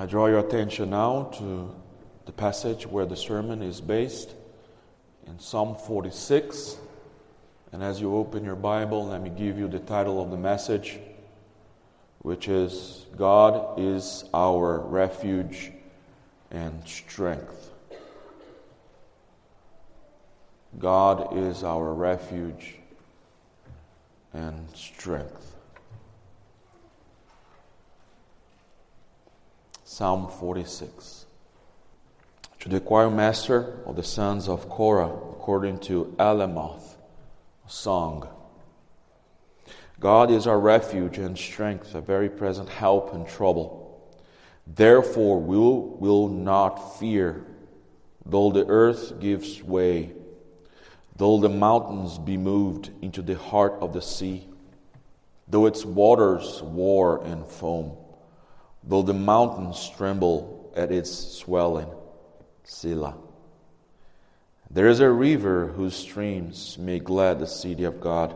I draw your attention now to the passage where the sermon is based in Psalm 46. And as you open your Bible, let me give you the title of the message, which is God is our refuge and strength. God is our refuge and strength. Psalm 46. To the choir master of the sons of Korah, according to Alamoth, a song. God is our refuge and strength, a very present help in trouble. Therefore, we will, will not fear, though the earth gives way, though the mountains be moved into the heart of the sea, though its waters war and foam though the mountains tremble at its swelling. Selah. There is a river whose streams make glad the city of God,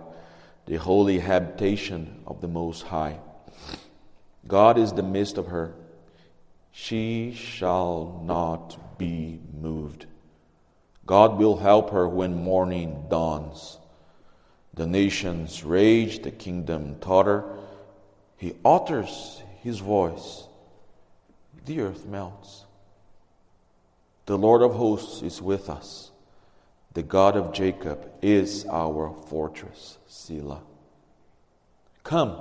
the holy habitation of the Most High. God is the midst of her. She shall not be moved. God will help her when morning dawns. The nations rage, the kingdom totter. He utters his voice, the earth melts. The Lord of hosts is with us. The God of Jacob is our fortress, Selah. Come,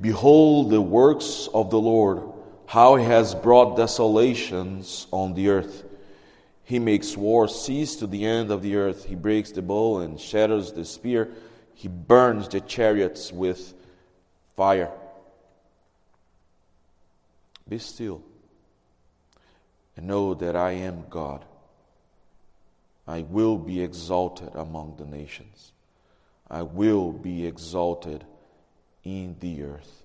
behold the works of the Lord, how he has brought desolations on the earth. He makes war cease to the end of the earth. He breaks the bow and shatters the spear. He burns the chariots with fire. Be still and know that I am God. I will be exalted among the nations. I will be exalted in the earth.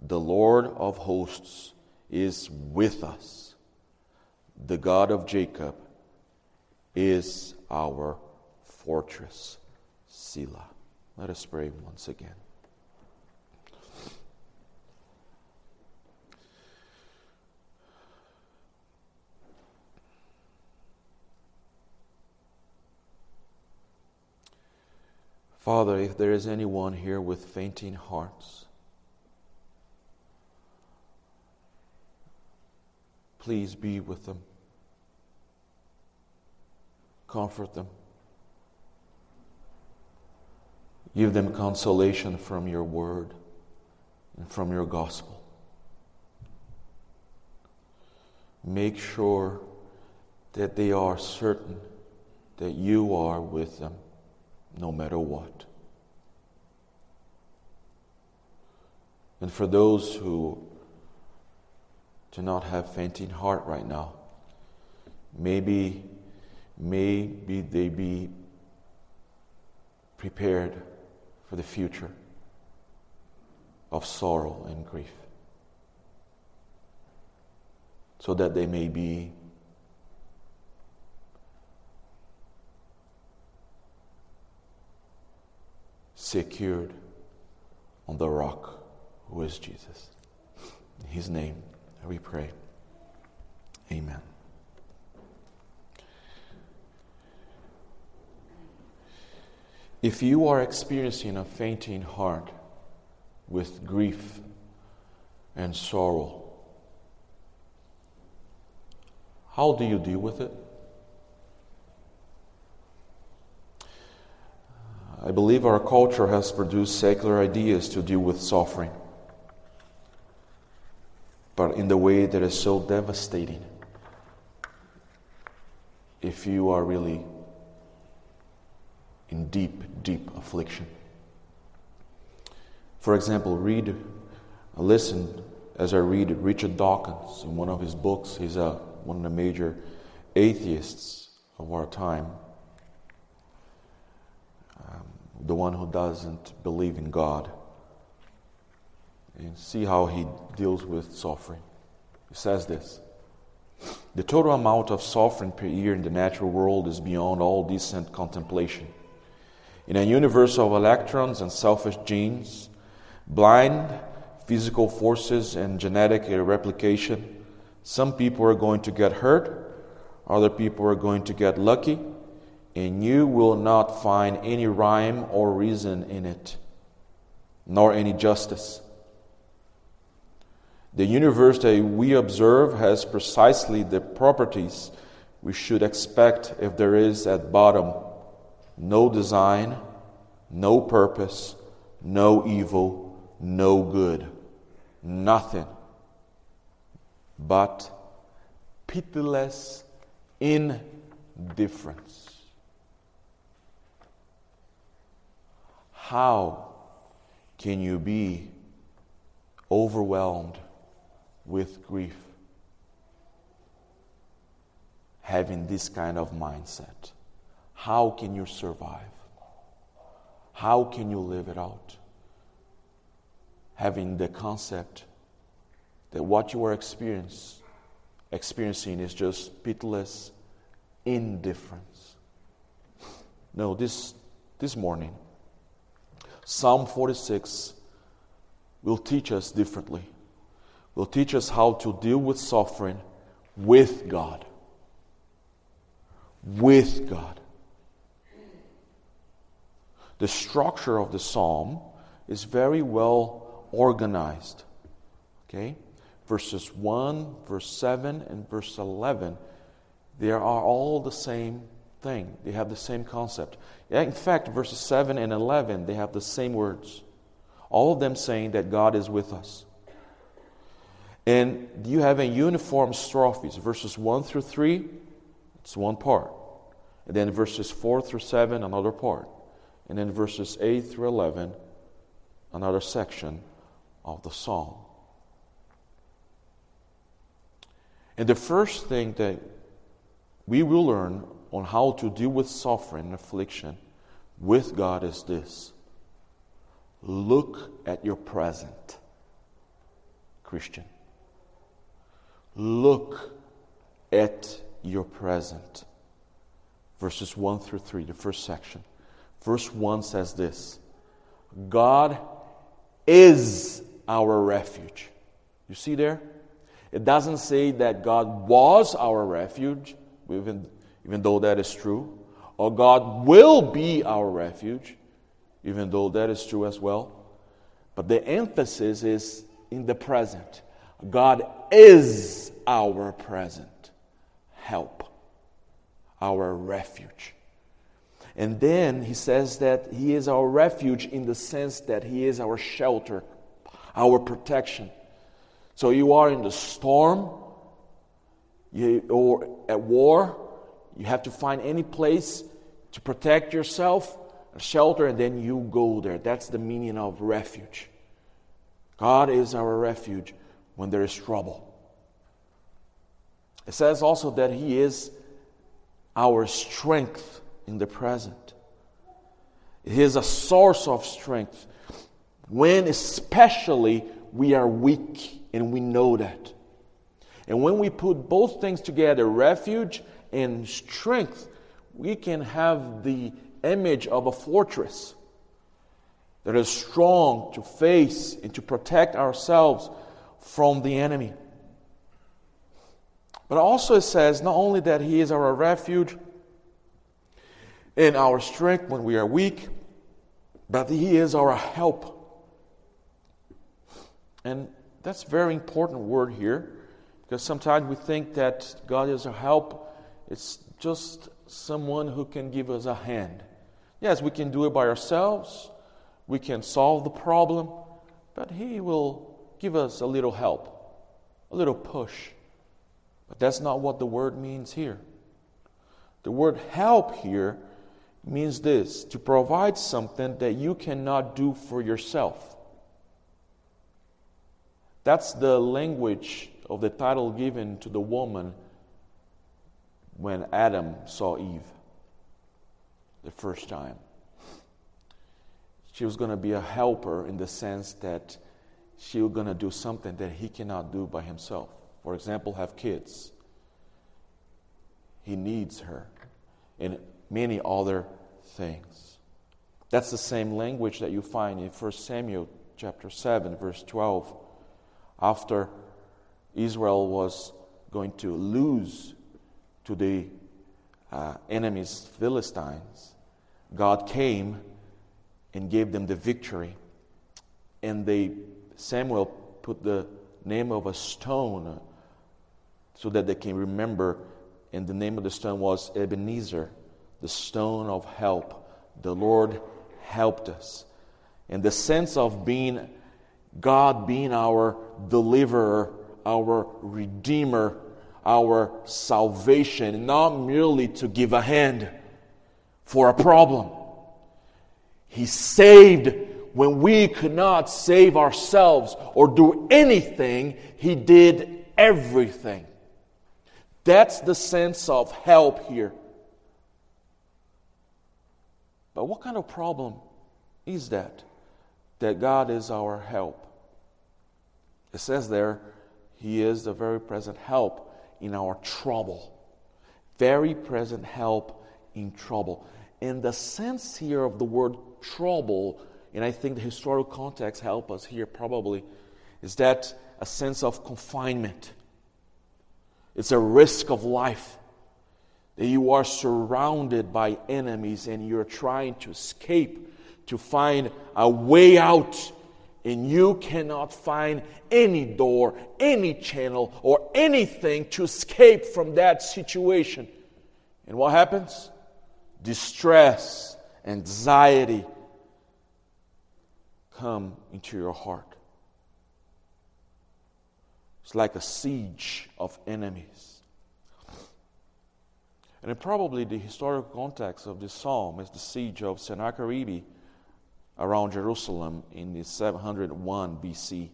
The Lord of hosts is with us. The God of Jacob is our fortress. Selah. Let us pray once again. Father, if there is anyone here with fainting hearts, please be with them. Comfort them. Give them consolation from your word and from your gospel. Make sure that they are certain that you are with them no matter what. And for those who do not have fainting heart right now, maybe, maybe they be prepared for the future of sorrow and grief, so that they may be secured on the rock who is Jesus. In his name we pray. Amen. If you are experiencing a fainting heart with grief and sorrow, how do you deal with it? I believe our culture has produced secular ideas to deal with suffering, but in the way that is so devastating if you are really in deep, deep affliction. For example, read, listen as I read Richard Dawkins in one of his books. He's a, one of the major atheists of our time the one who doesn't believe in God. And see how he deals with suffering. He says this The total amount of suffering per year in the natural world is beyond all decent contemplation. In a universe of electrons and selfish genes, blind, physical forces and genetic replication. Some people are going to get hurt, other people are going to get lucky, and you will not find any rhyme or reason in it, nor any justice. The universe that we observe has precisely the properties we should expect if there is at bottom no design, no purpose, no evil, no good, nothing but pitiless indifference. How can you be overwhelmed with grief having this kind of mindset? How can you survive? How can you live it out? Having the concept that what you are experiencing is just pitiless indifference. No, this, this morning, Psalm 46 will teach us differently will teach us how to deal with suffering with God. With God. The structure of the psalm is very well organized. Okay? Verses 1, verse 7, and verse 11, they are all the same thing. They have the same concept. In fact, verses 7 and 11, they have the same words. All of them saying that God is with us. And you have a uniform strophes, verses 1 through 3, it's one part. And then verses 4 through 7, another part. And then verses 8 through 11, another section of the psalm. And the first thing that we will learn on how to deal with suffering and affliction with God is this look at your present, Christian. Look at your present. Verses 1 through 3, the first section. Verse 1 says this God is our refuge. You see there? It doesn't say that God was our refuge, We even, even though that is true, or God will be our refuge, even though that is true as well. But the emphasis is in the present. God is our present help, our refuge. And then he says that he is our refuge in the sense that he is our shelter, our protection. So you are in the storm you, or at war, you have to find any place to protect yourself, a shelter, and then you go there. That's the meaning of refuge. God is our refuge when there is trouble. It says also that He is our strength in the present. He is a source of strength when, especially, we are weak and we know that. And when we put both things together, refuge and strength, we can have the image of a fortress that is strong to face and to protect ourselves from the enemy. But also it says not only that He is our refuge and our strength when we are weak, but He is our help. And that's a very important word here because sometimes we think that God is our help. It's just someone who can give us a hand. Yes, we can do it by ourselves, we can solve the problem, but He will give us a little help, a little push. But that's not what the word means here. The word help here means this to provide something that you cannot do for yourself. That's the language of the title given to the woman when Adam saw Eve the first time. She was going to be a helper in the sense that she was going to do something that he cannot do by himself. For example, have kids. He needs her in many other things. That's the same language that you find in 1 Samuel chapter 7, verse 12. After Israel was going to lose to the uh, enemies, Philistines, God came and gave them the victory. And they, Samuel put the name of a stone so that they can remember. And the name of the stone was Ebenezer, the stone of help. The Lord helped us. And the sense of being God being our deliverer, our redeemer, our salvation, not merely to give a hand for a problem. He saved when we could not save ourselves or do anything, He did everything. That's the sense of help here. But what kind of problem is that? That God is our help. It says there, He is the very present help in our trouble. Very present help in trouble. And the sense here of the word trouble, and I think the historical context help us here probably, is that a sense of confinement. It's a risk of life. That you are surrounded by enemies and you're trying to escape, to find a way out, and you cannot find any door, any channel, or anything to escape from that situation. And what happens? Distress, anxiety come into your heart. It's like a siege of enemies. And probably the historical context of this psalm is the siege of Sennacherib around Jerusalem in the 701 BC.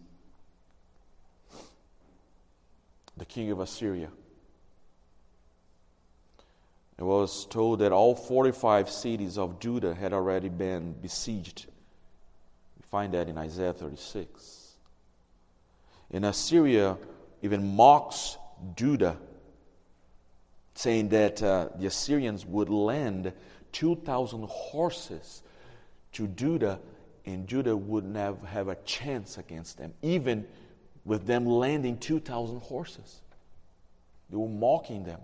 The king of Assyria. It was told that all 45 cities of Judah had already been besieged. We find that in Isaiah 36. And Assyria even mocks Judah, saying that uh, the Assyrians would lend 2,000 horses to Judah, and Judah wouldn't have, have a chance against them, even with them landing 2,000 horses. They were mocking them.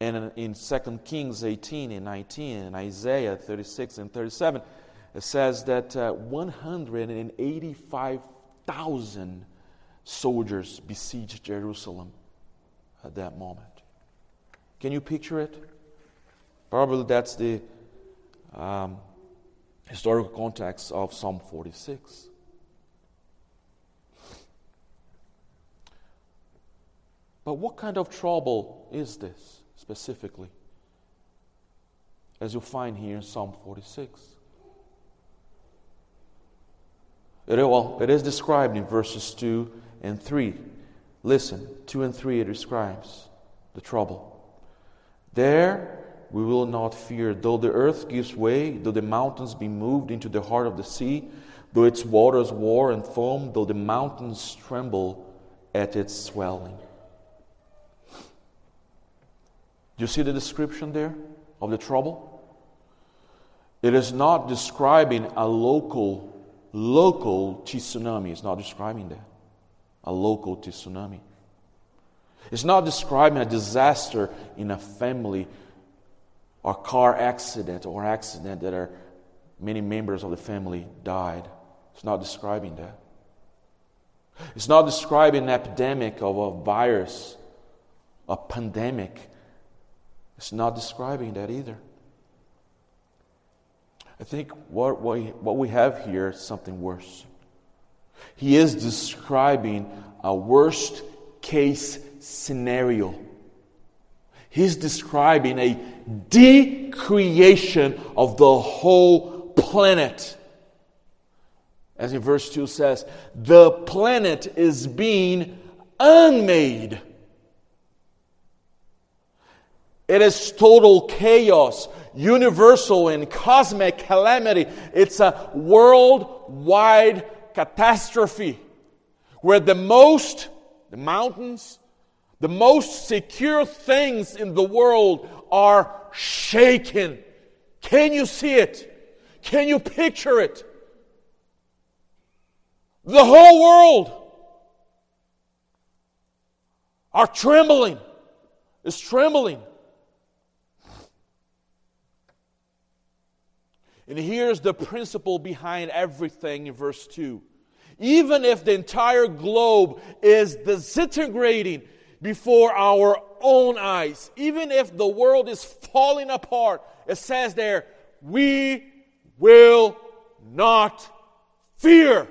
And in 2 Kings 18 and 19, and Isaiah 36 and 37, it says that uh, 185,000 soldiers besieged Jerusalem at that moment. Can you picture it? Probably that's the um, historical context of Psalm 46. But what kind of trouble is this specifically? As you find here in Psalm 46. It, well, it is described in verses 2 and 3. Listen, 2 and 3 it describes the trouble. There we will not fear, though the earth gives way, though the mountains be moved into the heart of the sea, though its waters roar and foam, though the mountains tremble at its swelling. Do you see the description there of the trouble? It is not describing a local local tsunami. It's not describing that. A local tsunami. It's not describing a disaster in a family or car accident or accident that are many members of the family died. It's not describing that. It's not describing an epidemic of a virus, a pandemic. It's not describing that either. I think what we, what we have here is something worse. He is describing a worst case scenario. He's describing a decreation of the whole planet. As in verse 2 says, the planet is being unmade. It is total chaos universal and cosmic calamity. It's a worldwide catastrophe where the most, the mountains, the most secure things in the world are shaken. Can you see it? Can you picture it? the whole world are trembling, is trembling. And here's the principle behind everything in verse 2. Even if the entire globe is disintegrating before our own eyes, even if the world is falling apart, it says there, we will not fear.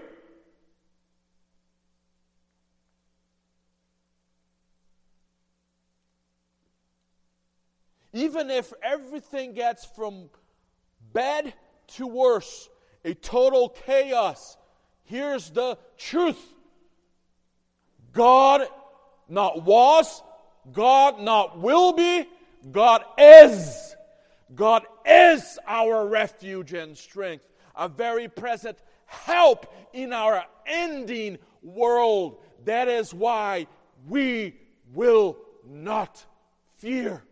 Even if everything gets from bad to worse, a total chaos, here's the truth God not was, God not will be, God is. God is our refuge and strength, a very present help in our ending world. That is why we will not fear.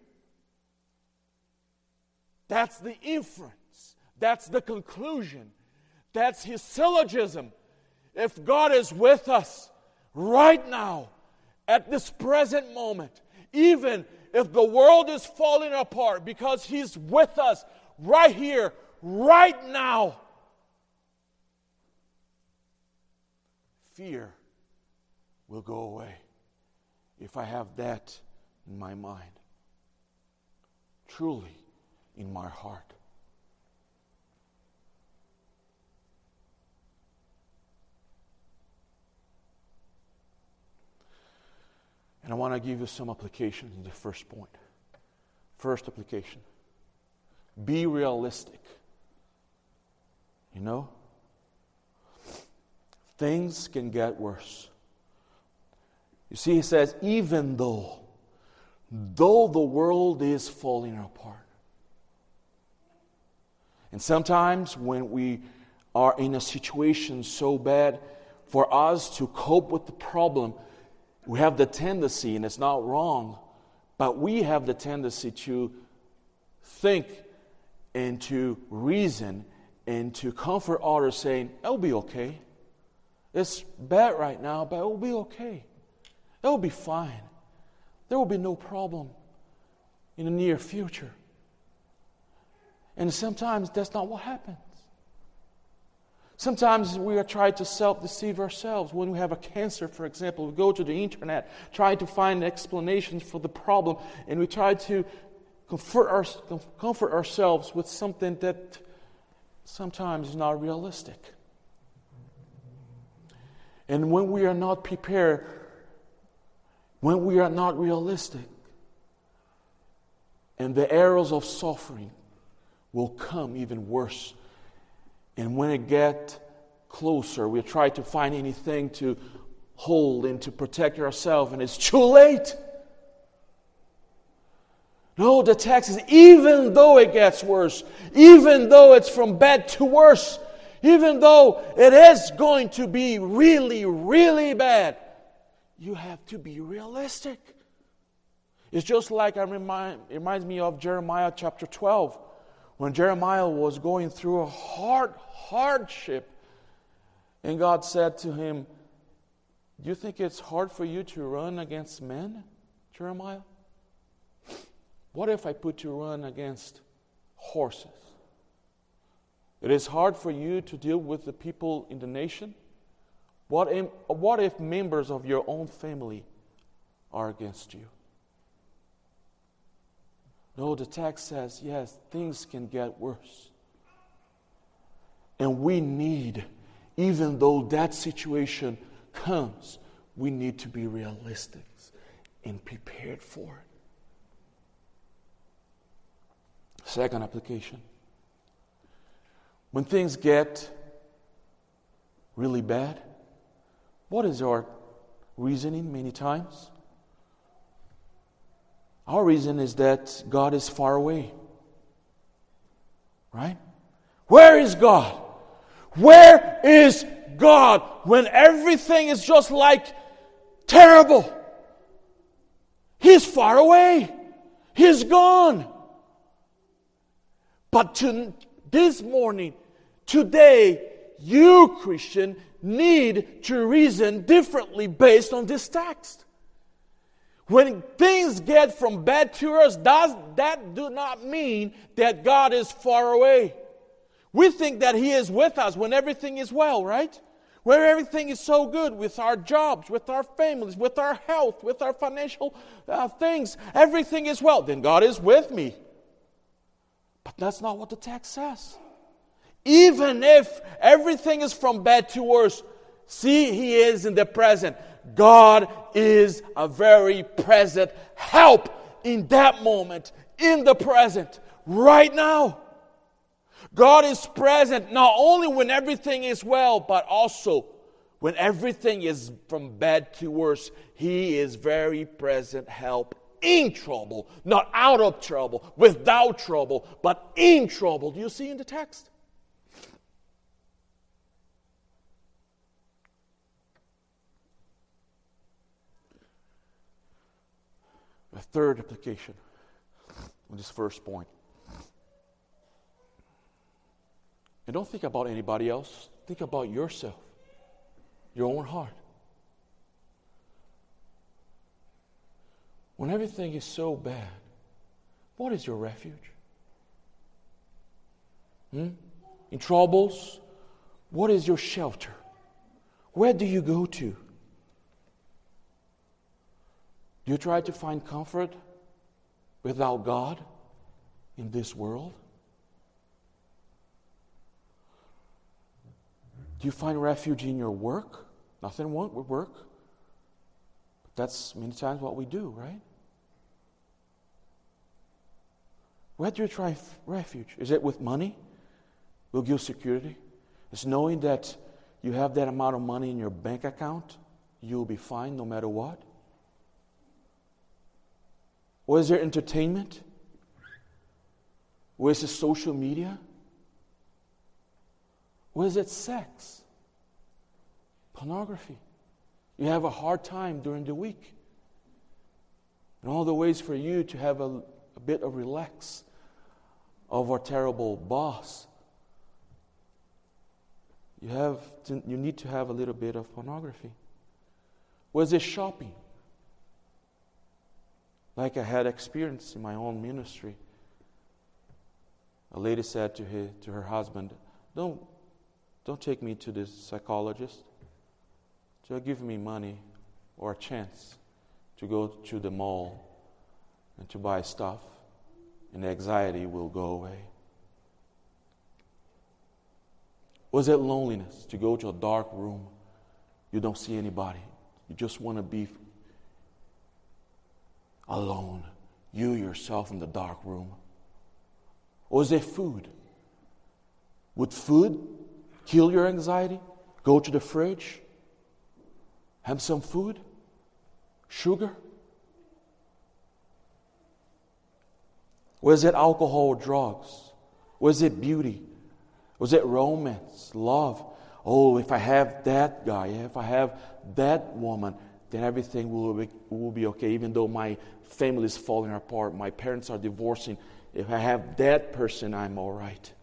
That's the inference. That's the conclusion. That's his syllogism. If God is with us right now, at this present moment, even if the world is falling apart, because he's with us right here, right now, fear will go away if I have that in my mind. Truly, in my heart. And I want to give you some applications in the first point. First application be realistic. You know? Things can get worse. You see, he says, even though, though the world is falling apart, and sometimes when we are in a situation so bad, for us to cope with the problem, we have the tendency, and it's not wrong, but we have the tendency to think and to reason and to comfort others, saying, It'll be okay. It's bad right now, but it will be okay. It will be fine. There will be no problem in the near future. And sometimes that's not what happens. Sometimes we are trying to self deceive ourselves. When we have a cancer, for example, we go to the internet, try to find explanations for the problem, and we try to comfort, our, comfort ourselves with something that sometimes is not realistic. And when we are not prepared, when we are not realistic, and the arrows of suffering will come even worse. And when it gets closer, we try to find anything to hold and to protect ourselves, and it's too late. No, the text is even though it gets worse, even though it's from bad to worse, even though it is going to be really, really bad, you have to be realistic. It's just like I remind, it reminds me of Jeremiah chapter 12 when Jeremiah was going through a hard hardship, and God said to him, Do you think it's hard for you to run against men, Jeremiah? What if I put you run against horses? It is hard for you to deal with the people in the nation. What if, what if members of your own family are against you? No, the text says, yes, things can get worse. And we need, even though that situation comes, we need to be realistic and prepared for it. Second application. When things get really bad, what is our reasoning many times? Our reason is that God is far away. Right? Where is God? Where is God when everything is just like terrible? He's far away. He's gone. But to, this morning, today, you, Christian, need to reason differently based on this text. When things get from bad to worse, does that do not mean that God is far away. We think that He is with us when everything is well, right? Where everything is so good with our jobs, with our families, with our health, with our financial uh, things, everything is well, then God is with me. But that's not what the text says. Even if everything is from bad to worse, see, He is in the present. God is a very present help in that moment, in the present, right now. God is present not only when everything is well, but also when everything is from bad to worse. He is very present help in trouble, not out of trouble, without trouble, but in trouble. Do you see in the text? A third application on this first point. And don't think about anybody else, think about yourself, your own heart. When everything is so bad, what is your refuge? Hmm? In troubles, what is your shelter? Where do you go to? Do you try to find comfort without God in this world? Do you find refuge in your work? Nothing wrong with work. But that's many times what we do, right? Where do you try refuge? Is it with money? Will give security? Is knowing that you have that amount of money in your bank account, you'll be fine no matter what? Or is there entertainment? Or is it social media? Or is it sex? Pornography? You have a hard time during the week. And all the ways for you to have a, a bit of relax of our terrible boss. You, have to, you need to have a little bit of pornography. Was it shopping? Like I had experienced in my own ministry. A lady said to her, to her husband, don't, don't take me to this psychologist. Just give me money or a chance to go to the mall and to buy stuff, and the anxiety will go away. Was it loneliness to go to a dark room? You don't see anybody. You just want to be alone, you yourself in the dark room? Or is it food? Would food kill your anxiety? Go to the fridge, have some food, sugar? Was it alcohol or drugs? Was it beauty? Was it romance, love? Oh, if I have that guy, if I have that woman, then everything will be, will be okay. Even though my family is falling apart, my parents are divorcing, if I have that person, I'm all right.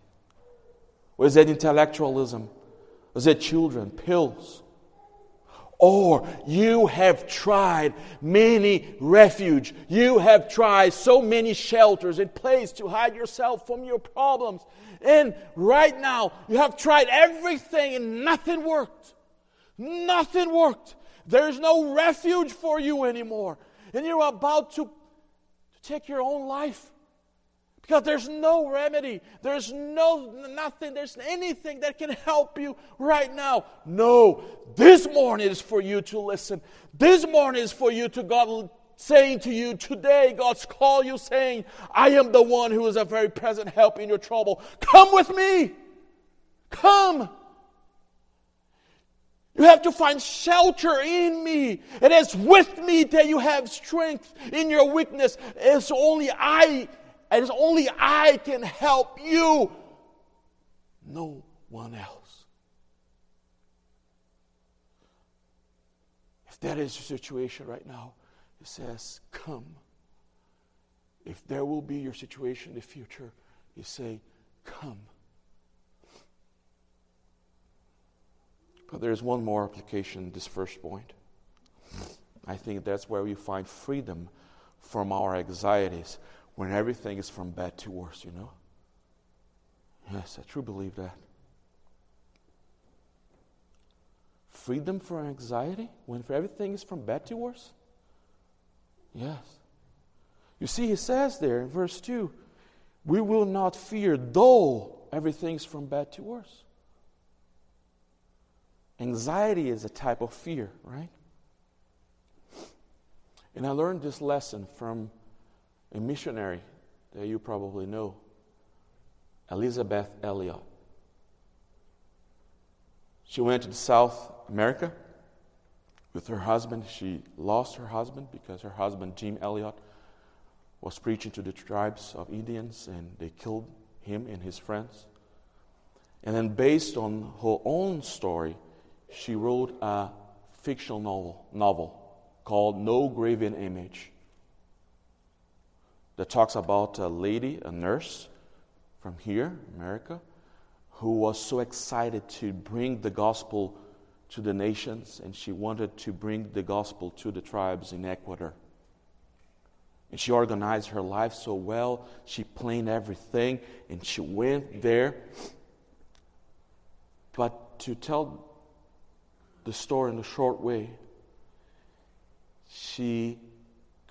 Was that intellectualism? Was that children, pills? Or you have tried many refuge. You have tried so many shelters and places to hide yourself from your problems. And right now, you have tried everything and nothing worked. Nothing worked. There's no refuge for you anymore. And you're about to, to take your own life. Because there's no remedy. There's no nothing. There's anything that can help you right now. No. This morning is for you to listen. This morning is for you to God saying to you today, God's call you saying, I am the one who is a very present help in your trouble. Come with me. Come. Have to find shelter in me. It is with me that you have strength in your weakness. It's only I, it is only I can help you. No one else. If that is your situation right now, it says, Come. If there will be your situation in the future, you say, Come. But there's one more application, this first point. I think that's where we find freedom from our anxieties when everything is from bad to worse, you know? Yes, I truly believe that. Freedom from anxiety when everything is from bad to worse? Yes. You see, he says there in verse 2 we will not fear though everything's from bad to worse. Anxiety is a type of fear, right? And I learned this lesson from a missionary that you probably know, Elisabeth Elliot. She went to South America with her husband. She lost her husband because her husband, Jim Elliot, was preaching to the tribes of Indians and they killed him and his friends. And then, based on her own story, she wrote a fictional novel, novel called No Graven Image that talks about a lady, a nurse from here, America, who was so excited to bring the gospel to the nations, and she wanted to bring the gospel to the tribes in Ecuador. And she organized her life so well, she planned everything, and she went there. But to tell the story in a short way, she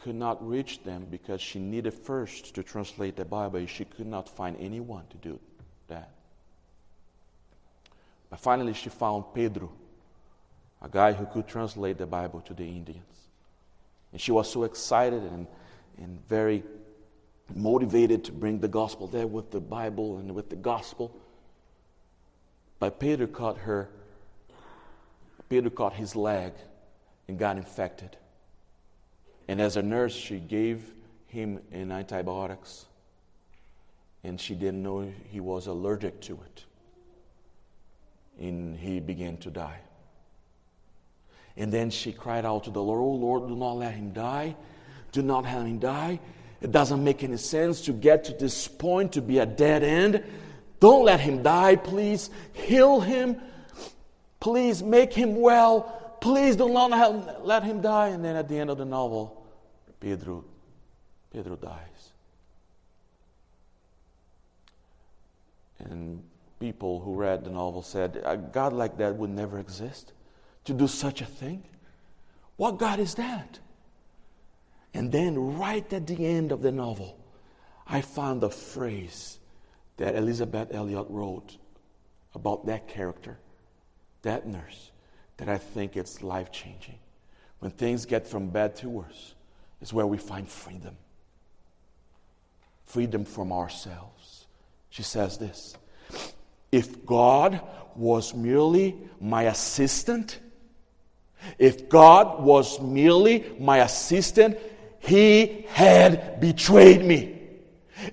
could not reach them because she needed first to translate the Bible. She could not find anyone to do that. But finally, she found Pedro, a guy who could translate the Bible to the Indians. And she was so excited and, and very motivated to bring the gospel there with the Bible and with the gospel. But Peter caught her, Peter caught his leg and got infected. And as a nurse, she gave him an antibiotics, and she didn't know he was allergic to it. And he began to die. And then she cried out to the Lord, Oh Lord, do not let him die. Do not let him die. It doesn't make any sense to get to this point to be a dead end. Don't let him die, please. Heal him. Please make him well. Please don't let him die. And then at the end of the novel, Pedro, Pedro dies. And people who read the novel said, A God like that would never exist. To do such a thing? What God is that? And then, right at the end of the novel, I found a phrase that Elisabeth Elliot wrote about that character, that nurse, that I think it's life changing. When things get from bad to worse, is where we find freedom. Freedom from ourselves. She says this If God was merely my assistant, if God was merely my assistant, He had betrayed me.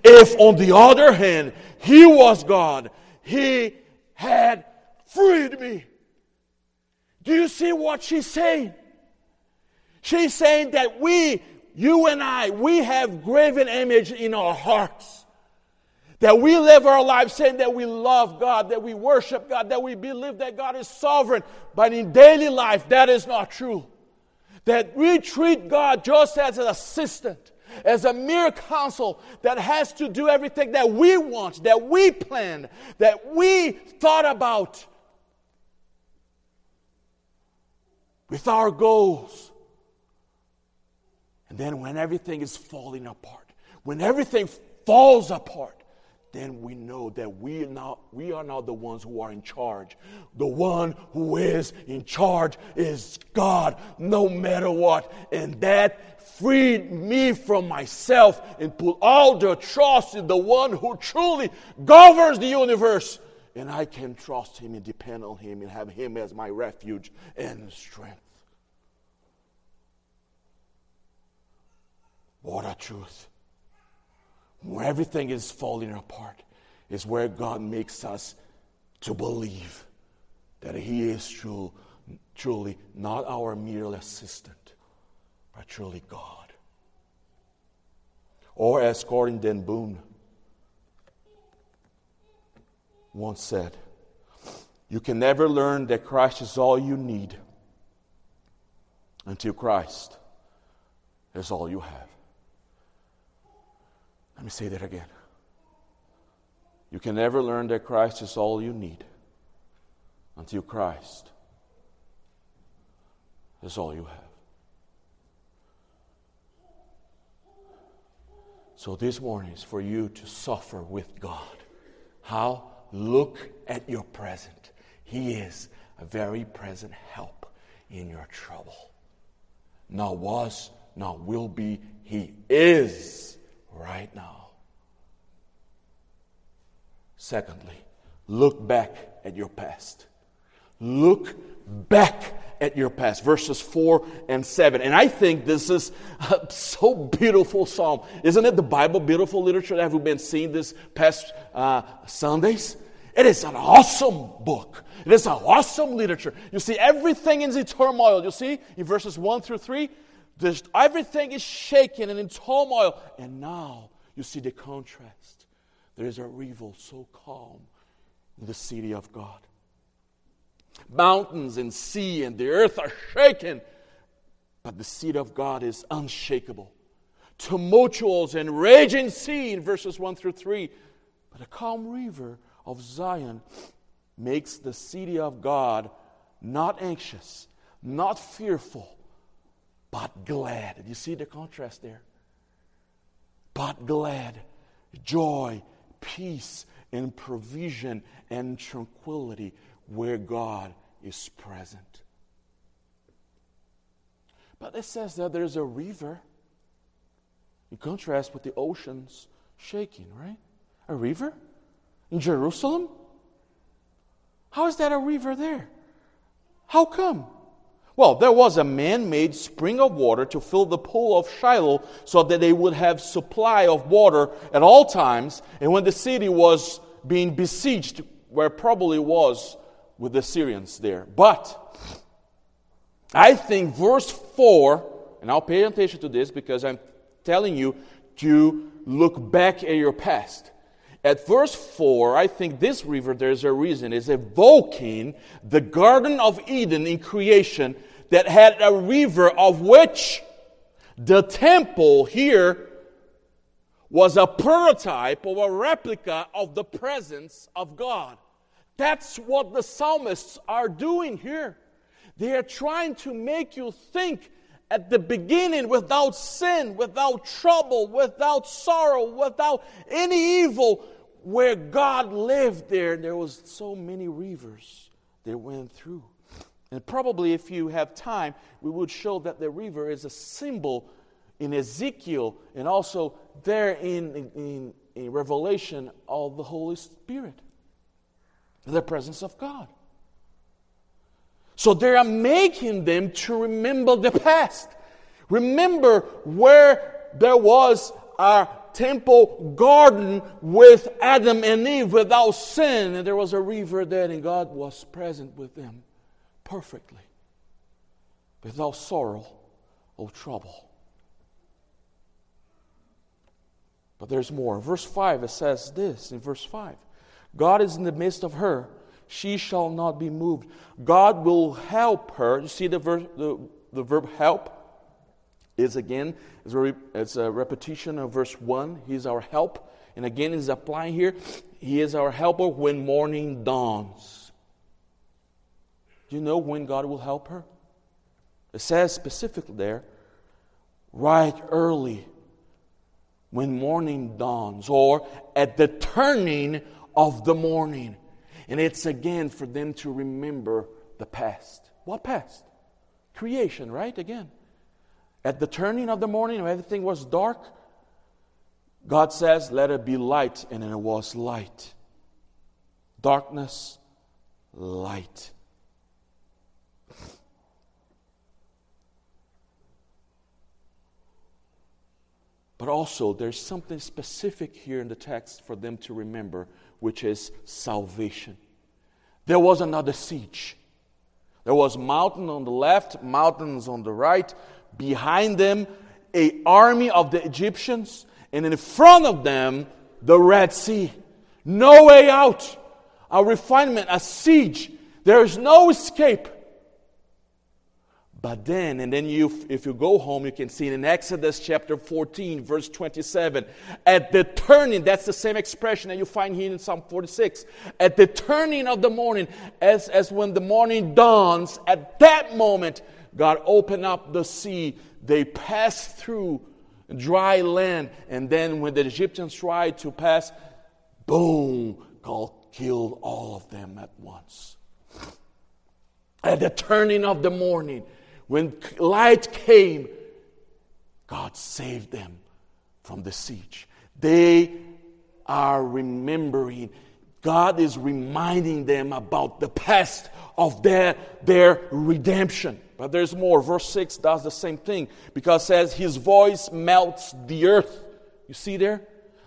If, on the other hand, He was God, He had freed me. Do you see what she's saying? She's saying that we you and I, we have graven image in our hearts. That we live our lives saying that we love God, that we worship God, that we believe that God is sovereign. But in daily life, that is not true. That we treat God just as an assistant, as a mere counsel that has to do everything that we want, that we planned, that we thought about with our goals and then when everything is falling apart, when everything falls apart, then we know that we, now, we are not the ones who are in charge. The one who is in charge is God, no matter what. And that freed me from myself and put all the trust in the one who truly governs the universe. And I can trust him and depend on him and have him as my refuge and strength. What a truth. Where everything is falling apart is where God makes us to believe that He is true, truly not our mere assistant, but truly God. Or as Corrie ten Boom once said, You can never learn that Christ is all you need until Christ is all you have. Let me say that again. You can never learn that Christ is all you need until Christ is all you have. So this morning is for you to suffer with God. How? Look at your present. He is a very present help in your trouble. Now was, now will be, He is right now. Secondly, look back at your past. Look back at your past. Verses 4 and 7. And I think this is a so beautiful psalm. Isn't it the Bible beautiful literature that we've been seeing this past uh, Sundays? It is an awesome book. It is an awesome literature. You see, everything is in turmoil. You see, in verses 1 through 3, everything is shaken and in turmoil. And now you see the contrast. There is a river so calm in the city of God. Mountains and sea and the earth are shaken, but the seed of God is unshakable. Tumultuous and raging sea in verses 1 through 3, but a calm river of Zion makes the city of God not anxious, not fearful, but glad. Do you see the contrast there? But glad, joy, peace, and provision and tranquility where God is present. But it says that there's a river in contrast with the oceans shaking, right? A river in Jerusalem? How is that a river there? How come? Well, there was a man made spring of water to fill the pool of Shiloh so that they would have supply of water at all times. And when the city was being besieged, where probably was with the Syrians there. But I think verse 4, and I'll pay attention to this because I'm telling you to look back at your past. At verse 4, I think this river, there's a reason, is evoking the Garden of Eden in creation that had a river of which the temple here was a prototype or a replica of the presence of God. That's what the psalmists are doing here. They are trying to make you think at the beginning without sin, without trouble, without sorrow, without any evil, where God lived there. And there was so many rivers that went through. And probably if you have time, we would show that the river is a symbol in Ezekiel and also there in, in, in Revelation of the Holy Spirit the presence of God. So they are making them to remember the past. Remember where there was a temple garden with Adam and Eve without sin, and there was a river there, and God was present with them perfectly, without sorrow or trouble. But there's more. Verse 5, it says this in verse 5 God is in the midst of her. She shall not be moved. God will help her. You see the, ver- the, the verb help is again, it's a, it's a repetition of verse 1. He's our help. And again, he's applying here. He is our helper when morning dawns. Do you know when God will help her? It says specifically there, right early when morning dawns, or at the turning of the morning. And it's again for them to remember the past. What past? Creation, right? Again. At the turning of the morning, when everything was dark, God says, Let it be light, and it was light. Darkness, light. But also, there's something specific here in the text for them to remember which is salvation. There was another siege. There was mountain on the left, mountains on the right. Behind them, a army of the Egyptians, and in front of them, the Red Sea. No way out. A refinement, a siege. There is no escape. But then, and then you, if you go home, you can see in Exodus chapter 14, verse 27, at the turning, that's the same expression that you find here in Psalm 46. At the turning of the morning, as, as when the morning dawns, at that moment, God opened up the sea. They passed through dry land. And then when the Egyptians tried to pass, boom, God killed all of them at once. At the turning of the morning, when light came, God saved them from the siege. They are remembering. God is reminding them about the past of their, their redemption. But there's more. Verse 6 does the same thing because says, His voice melts the earth. You see there?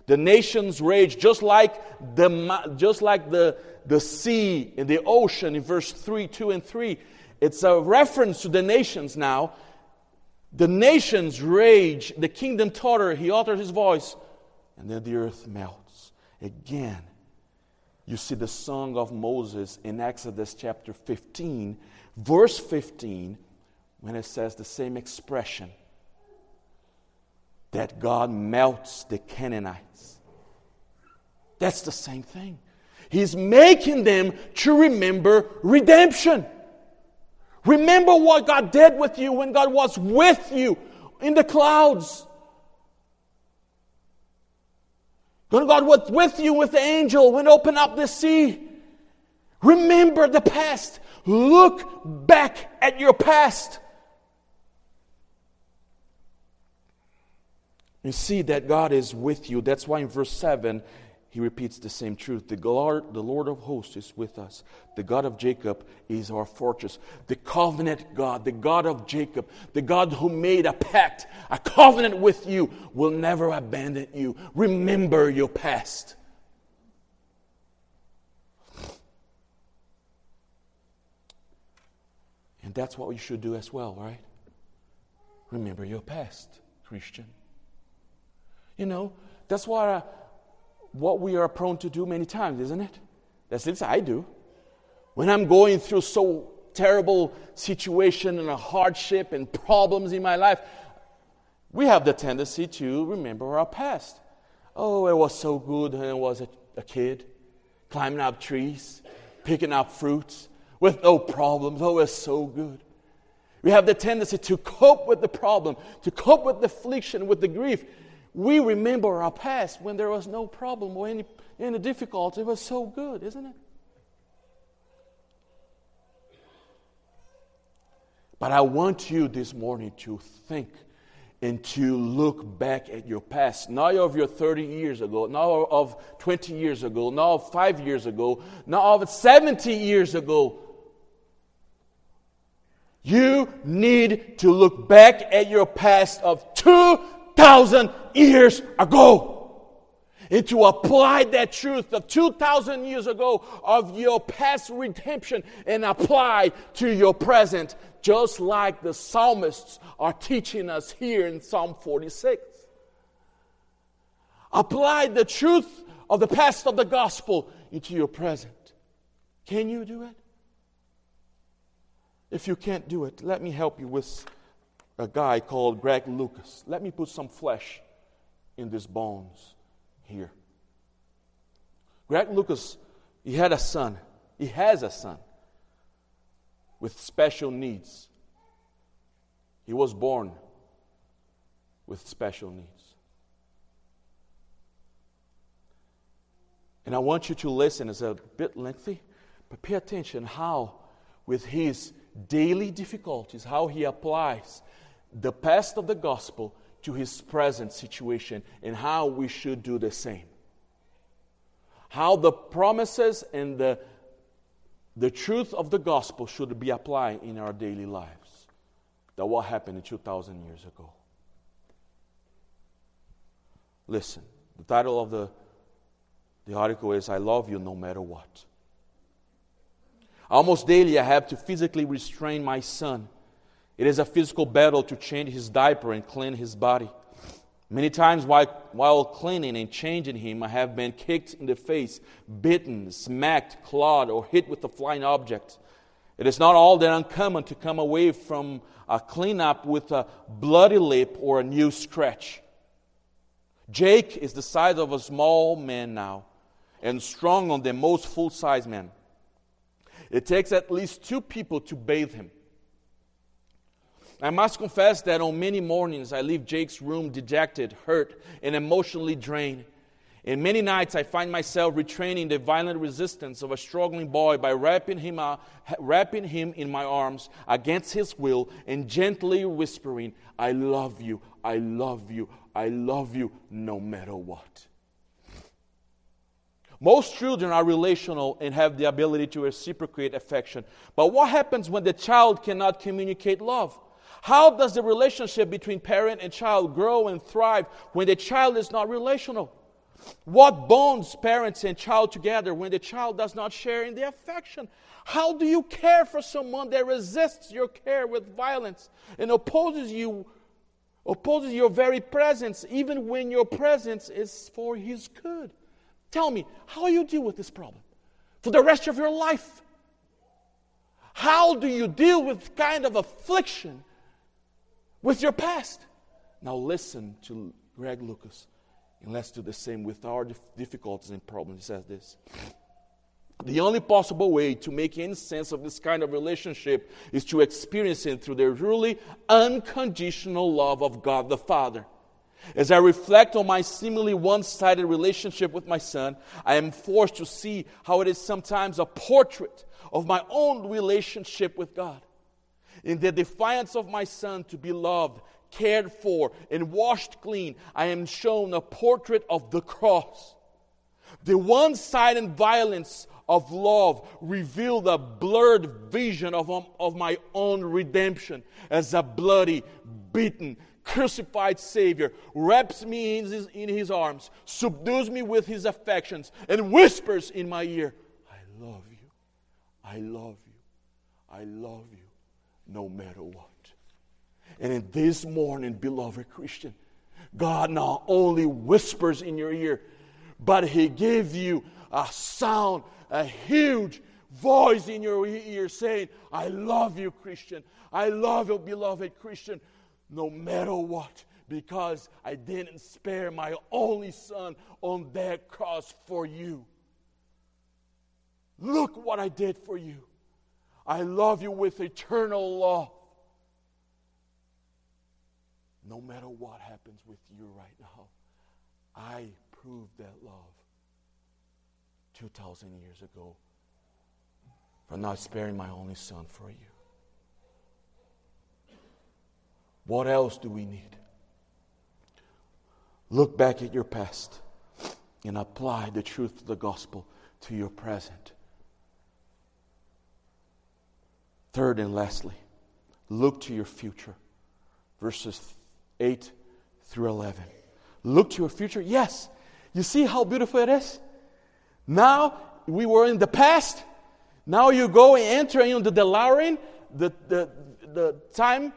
The nations rage just like the, just like the, the sea and the ocean in verse 3, 2 and 3. It's a reference to the nations now. The nations rage, the kingdom totter, he uttered his voice, and then the earth melts. Again, you see the song of Moses in Exodus chapter 15, verse 15, when it says the same expression that God melts the Canaanites. That's the same thing. He's making them to remember redemption. Remember what God did with you when God was with you in the clouds. When God was with you with the angel when opened up the sea. Remember the past. Look back at your past. You see that God is with you. That's why in verse 7, he repeats the same truth. The Lord, the Lord of hosts is with us. The God of Jacob is our fortress. The covenant God, the God of Jacob, the God who made a pact, a covenant with you, will never abandon you. Remember your past. And that's what you should do as well, right? Remember your past, Christian. You know, that's why what we are prone to do many times, isn't it? That's what I do. When I'm going through so terrible situation and a hardship and problems in my life, we have the tendency to remember our past. Oh, it was so good when I was a, a kid, climbing up trees, picking up fruits with no problems. Oh, it was so good. We have the tendency to cope with the problem, to cope with the affliction, with the grief we remember our past when there was no problem or any, any difficulty. It was so good, isn't it? But I want you this morning to think and to look back at your past, not of your 30 years ago, not of 20 years ago, not of five years ago, not of 70 years ago. You need to look back at your past of two thousand years ago. And to apply that truth of 2,000 years ago of your past redemption and apply to your present, just like the psalmists are teaching us here in Psalm 46. Apply the truth of the past of the gospel into your present. Can you do it? If you can't do it, let me help you with a guy called Greg Lucas. Let me put some flesh in these bones here. Greg Lucas, he had a son. He has a son with special needs. He was born with special needs. And I want you to listen. It's a bit lengthy, but pay attention how, with his daily difficulties, how he applies the past of the gospel to his present situation and how we should do the same. How the promises and the, the truth of the gospel should be applied in our daily lives. That what happened 2,000 years ago. Listen, the title of the, the article is I Love You No Matter What. Almost daily, I have to physically restrain my son it is a physical battle to change his diaper and clean his body. Many times while, while cleaning and changing him, I have been kicked in the face, bitten, smacked, clawed, or hit with a flying object. It is not all that uncommon to come away from a cleanup with a bloody lip or a new scratch. Jake is the size of a small man now and strong on the most full size man. It takes at least two people to bathe him. I must confess that on many mornings I leave Jake's room dejected, hurt, and emotionally drained. And many nights I find myself retraining the violent resistance of a struggling boy by wrapping him, uh, wrapping him in my arms against his will and gently whispering, I love you, I love you, I love you, no matter what. Most children are relational and have the ability to reciprocate affection. But what happens when the child cannot communicate love? How does the relationship between parent and child grow and thrive when the child is not relational? What bonds parents and child together when the child does not share in the affection? How do you care for someone that resists your care with violence and opposes you, opposes your very presence, even when your presence is for his good? Tell me, how do you deal with this problem for the rest of your life? How do you deal with kind of affliction with your past? Now listen to Greg Lucas. And let's do the same with our difficulties and problems. He says this. The only possible way to make any sense of this kind of relationship is to experience it through the truly unconditional love of God the Father. As I reflect on my seemingly one sided relationship with my son, I am forced to see how it is sometimes a portrait of my own relationship with God. In the defiance of my son to be loved cared for, and washed clean, I am shown a portrait of the cross. The one sided violence of love revealed a blurred vision of, um, of my own redemption as a bloody, beaten, crucified Savior wraps me in his, in his arms, subdues me with his affections, and whispers in my ear, I love you, I love you, I love you, no matter what. And in this morning, beloved Christian, God not only whispers in your ear, but He gives you a sound, a huge voice in your ear saying, I love you, Christian. I love you, beloved Christian, no matter what, because I didn't spare my only son on that cross for you. Look what I did for you. I love you with eternal love no matter what happens with you right now, I proved that love 2,000 years ago for not sparing my only son for you. What else do we need? Look back at your past and apply the truth of the gospel to your present. Third and lastly, look to your future. Verses 8 through 11. Look to your future? Yes. You see how beautiful it is? Now we were in the past. Now you go and enter into the DeLorean, the, the, the time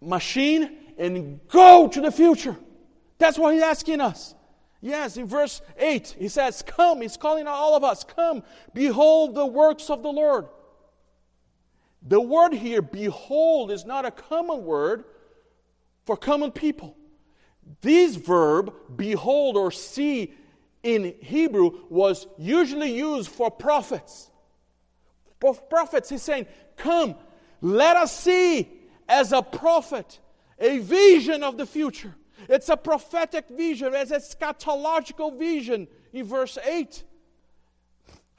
machine, and go to the future. That's what he's asking us. Yes, in verse 8, he says, Come, he's calling all of us, come, behold the works of the Lord. The word here, behold, is not a common word for common people. This verb, behold or see, in Hebrew was usually used for prophets. For prophets, he's saying, Come, let us see as a prophet a vision of the future. It's a prophetic vision, it's a eschatological vision in verse 8.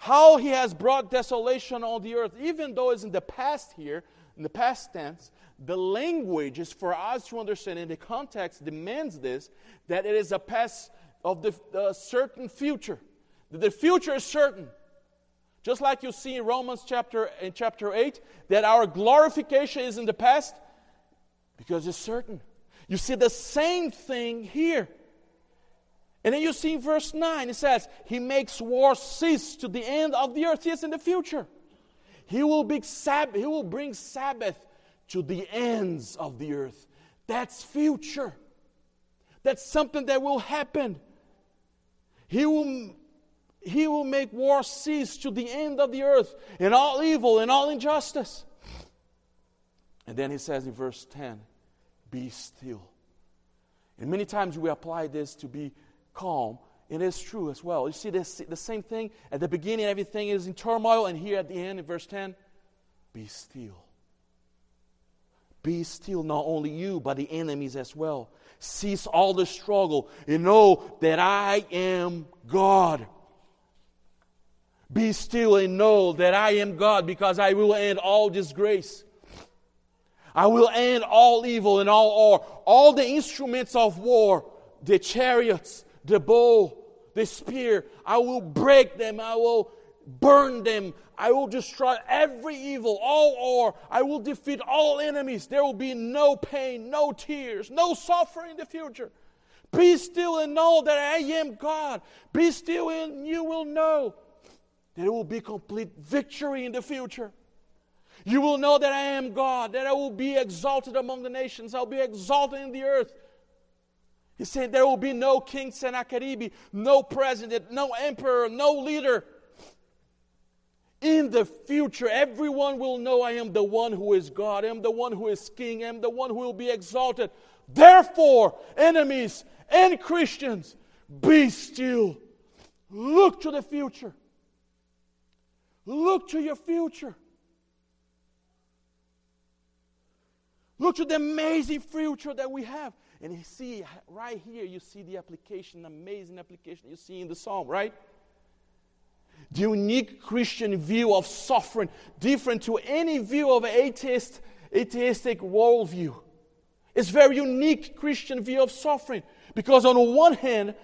How he has brought desolation on the earth, even though it's in the past here, in the past tense, the language is for us to understand, and the context demands this, that it is a past of the, the certain future. That the future is certain. Just like you see in Romans chapter in chapter 8, that our glorification is in the past because it's certain. You see the same thing here. And then you see in verse 9, it says, He makes war cease to the end of the earth. Yes, in the future. He will, be he will bring Sabbath to the ends of the earth. That's future. That's something that will happen. He will He will make war cease to the end of the earth, and all evil and all injustice. And then he says in verse 10 Be still. And many times we apply this to be calm, and it's true as well. You see this, the same thing at the beginning, everything is in turmoil, and here at the end, in verse 10, be still. Be still, not only you, but the enemies as well. Cease all the struggle and know that I am God. Be still and know that I am God because I will end all disgrace. I will end all evil and all war. All the instruments of war, the chariots, the bow, the spear, I will break them. I will burn them. I will destroy every evil, all war. I will defeat all enemies. There will be no pain, no tears, no suffering in the future. Be still and know that I am God. Be still and you will know there will be complete victory in the future. You will know that I am God, that I will be exalted among the nations, I'll be exalted in the earth. He said there will be no king Sennacherib, no president, no emperor, no leader. In the future, everyone will know I am the one who is God, I am the one who is king, I am the one who will be exalted. Therefore, enemies and Christians, be still. Look to the future. Look to your future. Look to the amazing future that we have. And you see, right here, you see the application, amazing application you see in the psalm, right? The unique Christian view of suffering, different to any view of atheist, atheistic worldview. It's very unique Christian view of suffering. Because on one hand,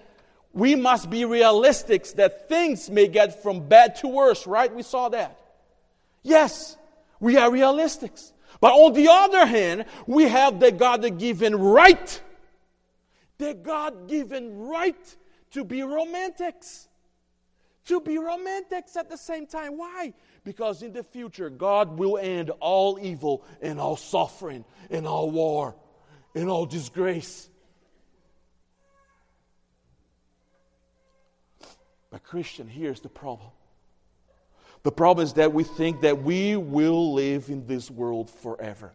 we must be realistic that things may get from bad to worse, right? We saw that. Yes, we are realistics. But on the other hand, we have the God given right, the God given right to be romantics. To be romantics at the same time. Why? Because in the future, God will end all evil and all suffering and all war and all disgrace. But, Christian, here's the problem. The problem is that we think that we will live in this world forever.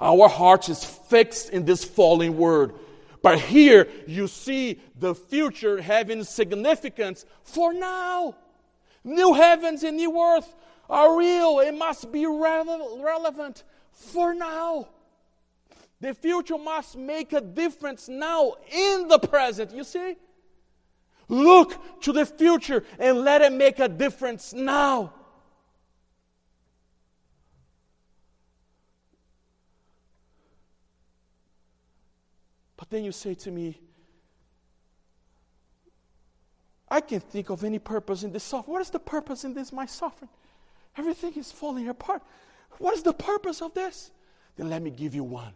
Our heart is fixed in this falling world. But here you see the future having significance for now. New heavens and new earth are real. It must be relevant for now. The future must make a difference now in the present. You see? Look to the future and let it make a difference now. But then you say to me, I can't think of any purpose in this suffering. What is the purpose in this, my suffering? Everything is falling apart. What is the purpose of this? Then let me give you one.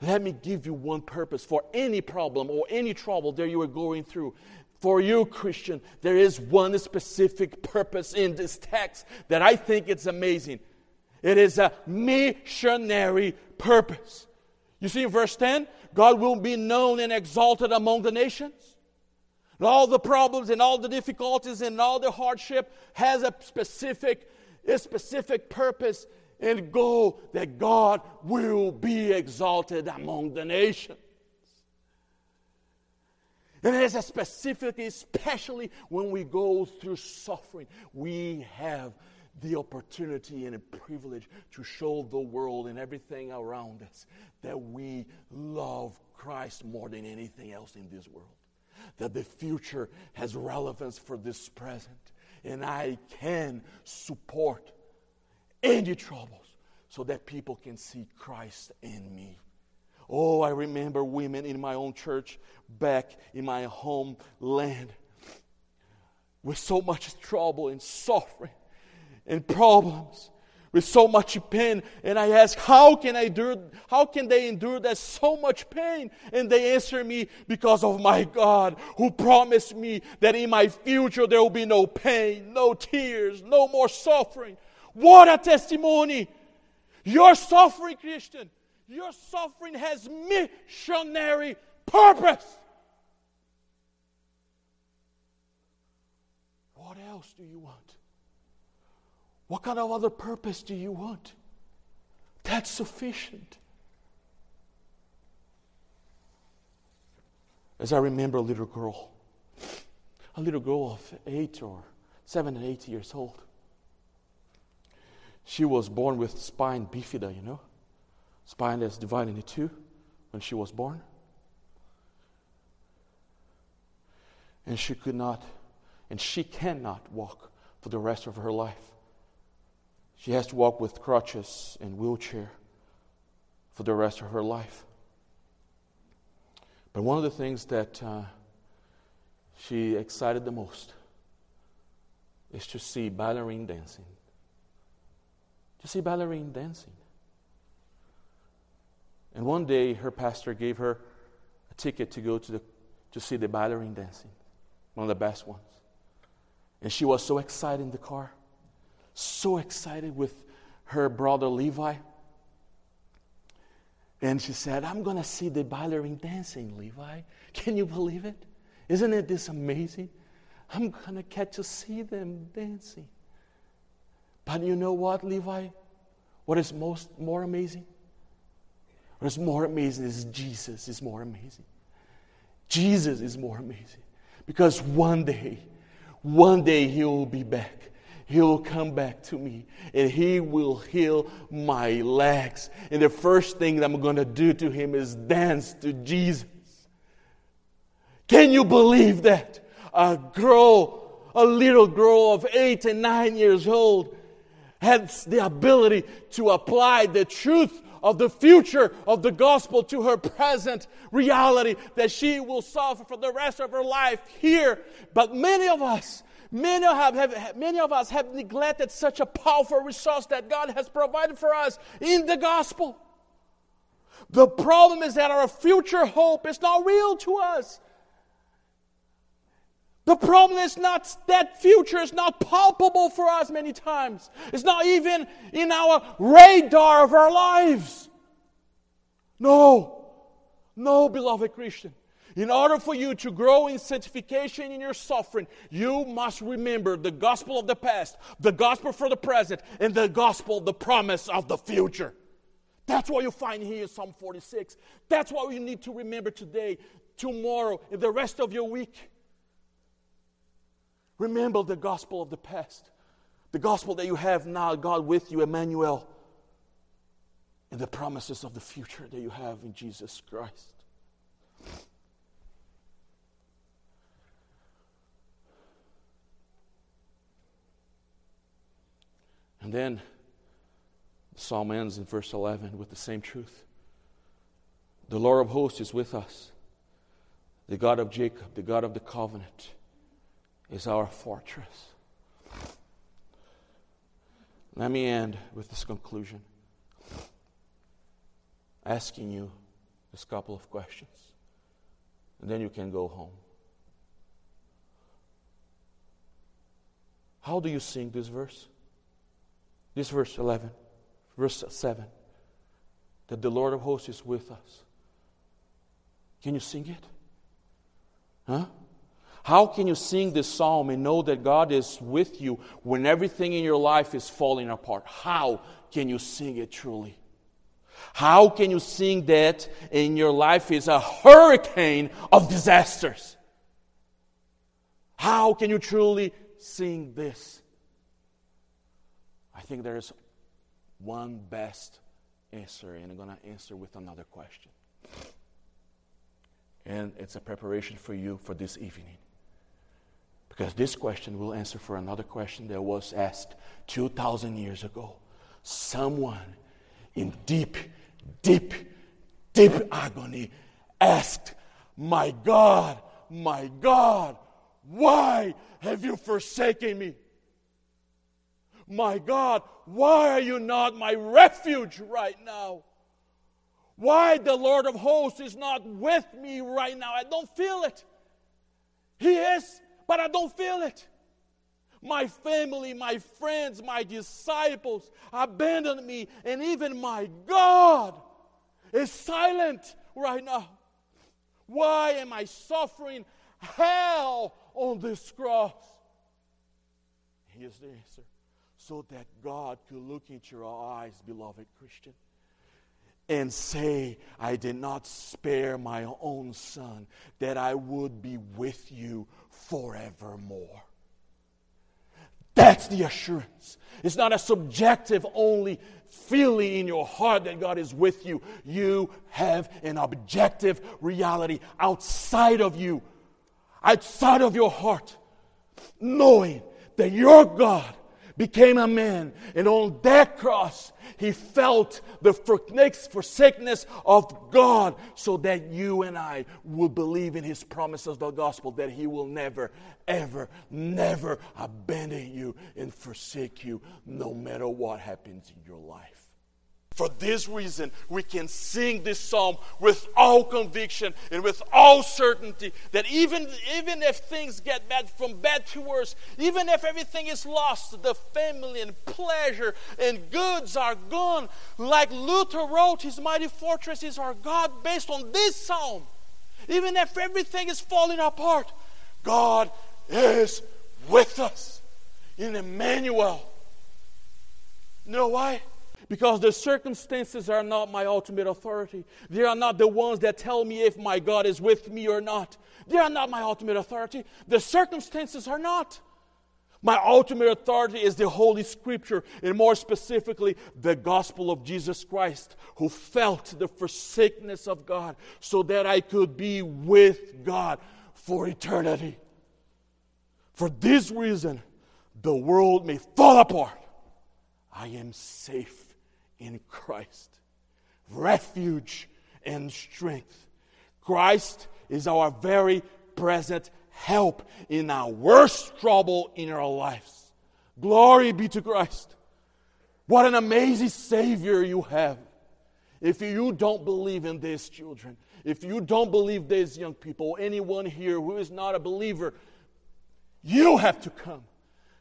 Let me give you one purpose for any problem or any trouble that you are going through. For you, Christian, there is one specific purpose in this text that I think it's amazing. It is a missionary purpose. You see in verse 10, God will be known and exalted among the nations. And all the problems and all the difficulties and all the hardship has a specific, a specific purpose and goal that God will be exalted among the nations. And it is a specific, especially when we go through suffering, we have the opportunity and a privilege to show the world and everything around us that we love Christ more than anything else in this world. That the future has relevance for this present. And I can support any troubles so that people can see Christ in me. Oh, I remember women in my own church back in my homeland with so much trouble and suffering and problems with so much pain. And i ask how can i do how can they endure that so much pain? And they answer me because of my god who promised me that in my future there will be no pain no tears no more suffering. What a testimony. Your suffering christian. Your suffering has missionary purpose. What else do you want? What kind of other purpose do you want? That's sufficient. As I remember a little girl, a little girl of eight or seven and eight years old. She was born with spina bifida, you know, spine that's divided into two when she was born. And she could not, and she cannot walk for the rest of her life. She has to walk with crutches and wheelchair for the rest of her life. But one of the things that uh, she excited the most is to see ballerine dancing. To see ballerine dancing. And one day, her pastor gave her a ticket to go to, the, to see the ballerine dancing, one of the best ones. And she was so excited in the car so excited with her brother Levi. And she said, I'm going to see the ballerine dancing, Levi. Can you believe it? Isn't it this amazing? I'm going to get to see them dancing. But you know what, Levi? What is most more amazing? What is more amazing is Jesus is more amazing. Jesus is more amazing. Because one day, one day he will be back He'll come back to me and He will heal my legs. And the first thing that I'm going to do to Him is dance to Jesus. Can you believe that? A girl, a little girl of eight and nine years old, has the ability to apply the truth of the future of the gospel to her present reality that she will suffer for the rest of her life here. But many of us, Many of, have, many of us have neglected such a powerful resource that God has provided for us in the gospel. The problem is that our future hope is not real to us. The problem is not that future is not palpable for us many times. It's not even in our radar of our lives. No, no, beloved Christian. In order for you to grow in sanctification in your suffering, you must remember the gospel of the past, the gospel for the present, and the gospel, the promise of the future. That's what you find here in Psalm 46. That's what you need to remember today, tomorrow, and the rest of your week. Remember the gospel of the past, the gospel that you have now, God with you, Emmanuel, and the promises of the future that you have in Jesus Christ. And then the psalm ends in verse 11 with the same truth. The Lord of hosts is with us. The God of Jacob, the God of the covenant, is our fortress. Let me end with this conclusion asking you this couple of questions, and then you can go home. How do you sing this verse? This verse 11, verse 7, that the Lord of hosts is with us. Can you sing it? Huh? How can you sing this psalm and know that God is with you when everything in your life is falling apart? How can you sing it truly? How can you sing that in your life is a hurricane of disasters? How can you truly sing this? I think there is one best answer, and I'm going to answer with another question. And it's a preparation for you for this evening. Because this question will answer for another question that was asked 2,000 years ago. Someone in deep, deep, deep agony asked, My God, my God, why have you forsaken me? My God, why are you not my refuge right now? Why the Lord of hosts is not with me right now? I don't feel it. He is, but I don't feel it. My family, my friends, my disciples abandoned me, and even my God is silent right now. Why am I suffering hell on this cross? here's the answer so that God could look into your eyes, beloved Christian, and say, I did not spare my own son, that I would be with you forevermore. That's the assurance. It's not a subjective only feeling in your heart that God is with you. You have an objective reality outside of you, outside of your heart, knowing that your God became a man, and on that cross, he felt the forsakenness of God so that you and I will believe in his promise of the gospel that he will never, ever, never abandon you and forsake you no matter what happens in your life. For this reason, we can sing this psalm with all conviction and with all certainty that even, even if things get bad from bad to worse, even if everything is lost, the family and pleasure and goods are gone, like Luther wrote, his mighty fortress is our God based on this psalm. Even if everything is falling apart, God is with us in Emmanuel. You know why? Because the circumstances are not my ultimate authority. They are not the ones that tell me if my God is with me or not. They are not my ultimate authority. The circumstances are not. My ultimate authority is the Holy Scripture, and more specifically, the gospel of Jesus Christ, who felt the forsakenness of God so that I could be with God for eternity. For this reason, the world may fall apart. I am safe in Christ. Refuge and strength. Christ is our very present help in our worst trouble in our lives. Glory be to Christ. What an amazing Savior you have. If you don't believe in this, children, if you don't believe these young people, anyone here who is not a believer, you have to come.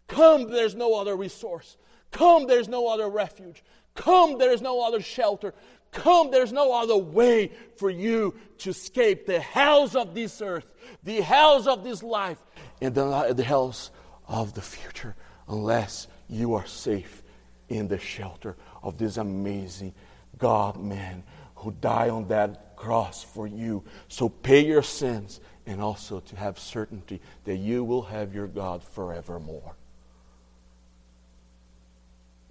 Come, there's no other resource. Come, there's no other refuge. Come, there is no other shelter. Come, there's no other way for you to escape the hells of this earth, the hells of this life, and the, the hells of the future, unless you are safe in the shelter of this amazing God man who died on that cross for you. So pay your sins and also to have certainty that you will have your God forevermore.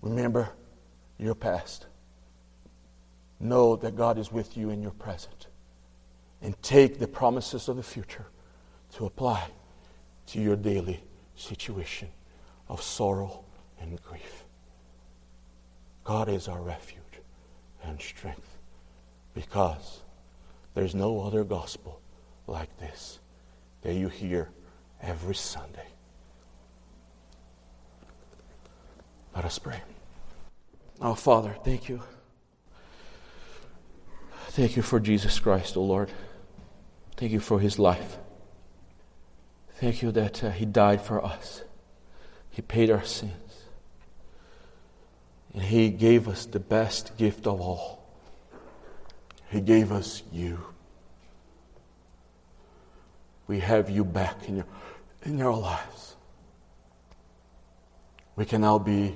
Remember, your past. Know that God is with you in your present. And take the promises of the future to apply to your daily situation of sorrow and grief. God is our refuge and strength because there's no other gospel like this that you hear every Sunday. Let us pray. Oh, Father, thank you. Thank you for Jesus Christ, O oh Lord. Thank you for his life. Thank you that uh, he died for us. He paid our sins. And he gave us the best gift of all. He gave us you. We have you back in, your, in our lives. We can now be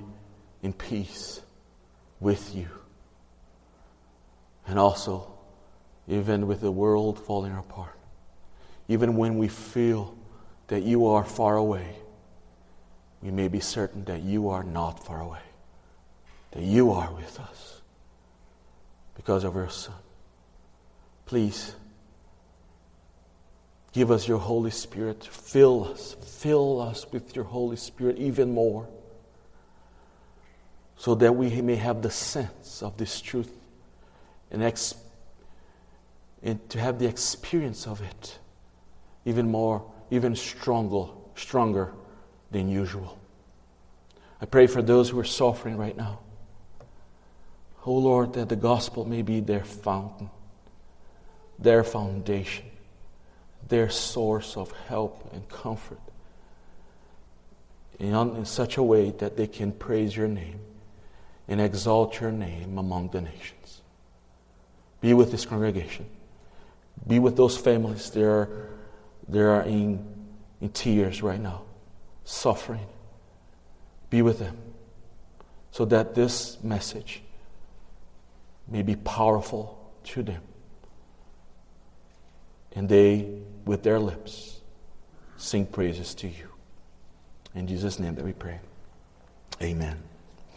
in peace with you. And also, even with the world falling apart, even when we feel that you are far away, we may be certain that you are not far away, that you are with us because of your Son. Please give us your Holy Spirit. Fill us, fill us with your Holy Spirit even more so that we may have the sense of this truth and, ex- and to have the experience of it even more, even stronger, stronger than usual. I pray for those who are suffering right now. Oh Lord, that the gospel may be their fountain, their foundation, their source of help and comfort in, in such a way that they can praise your name and exalt your name among the nations. Be with this congregation. Be with those families that are, that are in, in tears right now, suffering. Be with them so that this message may be powerful to them. And they, with their lips, sing praises to you. In Jesus' name that we pray. Amen.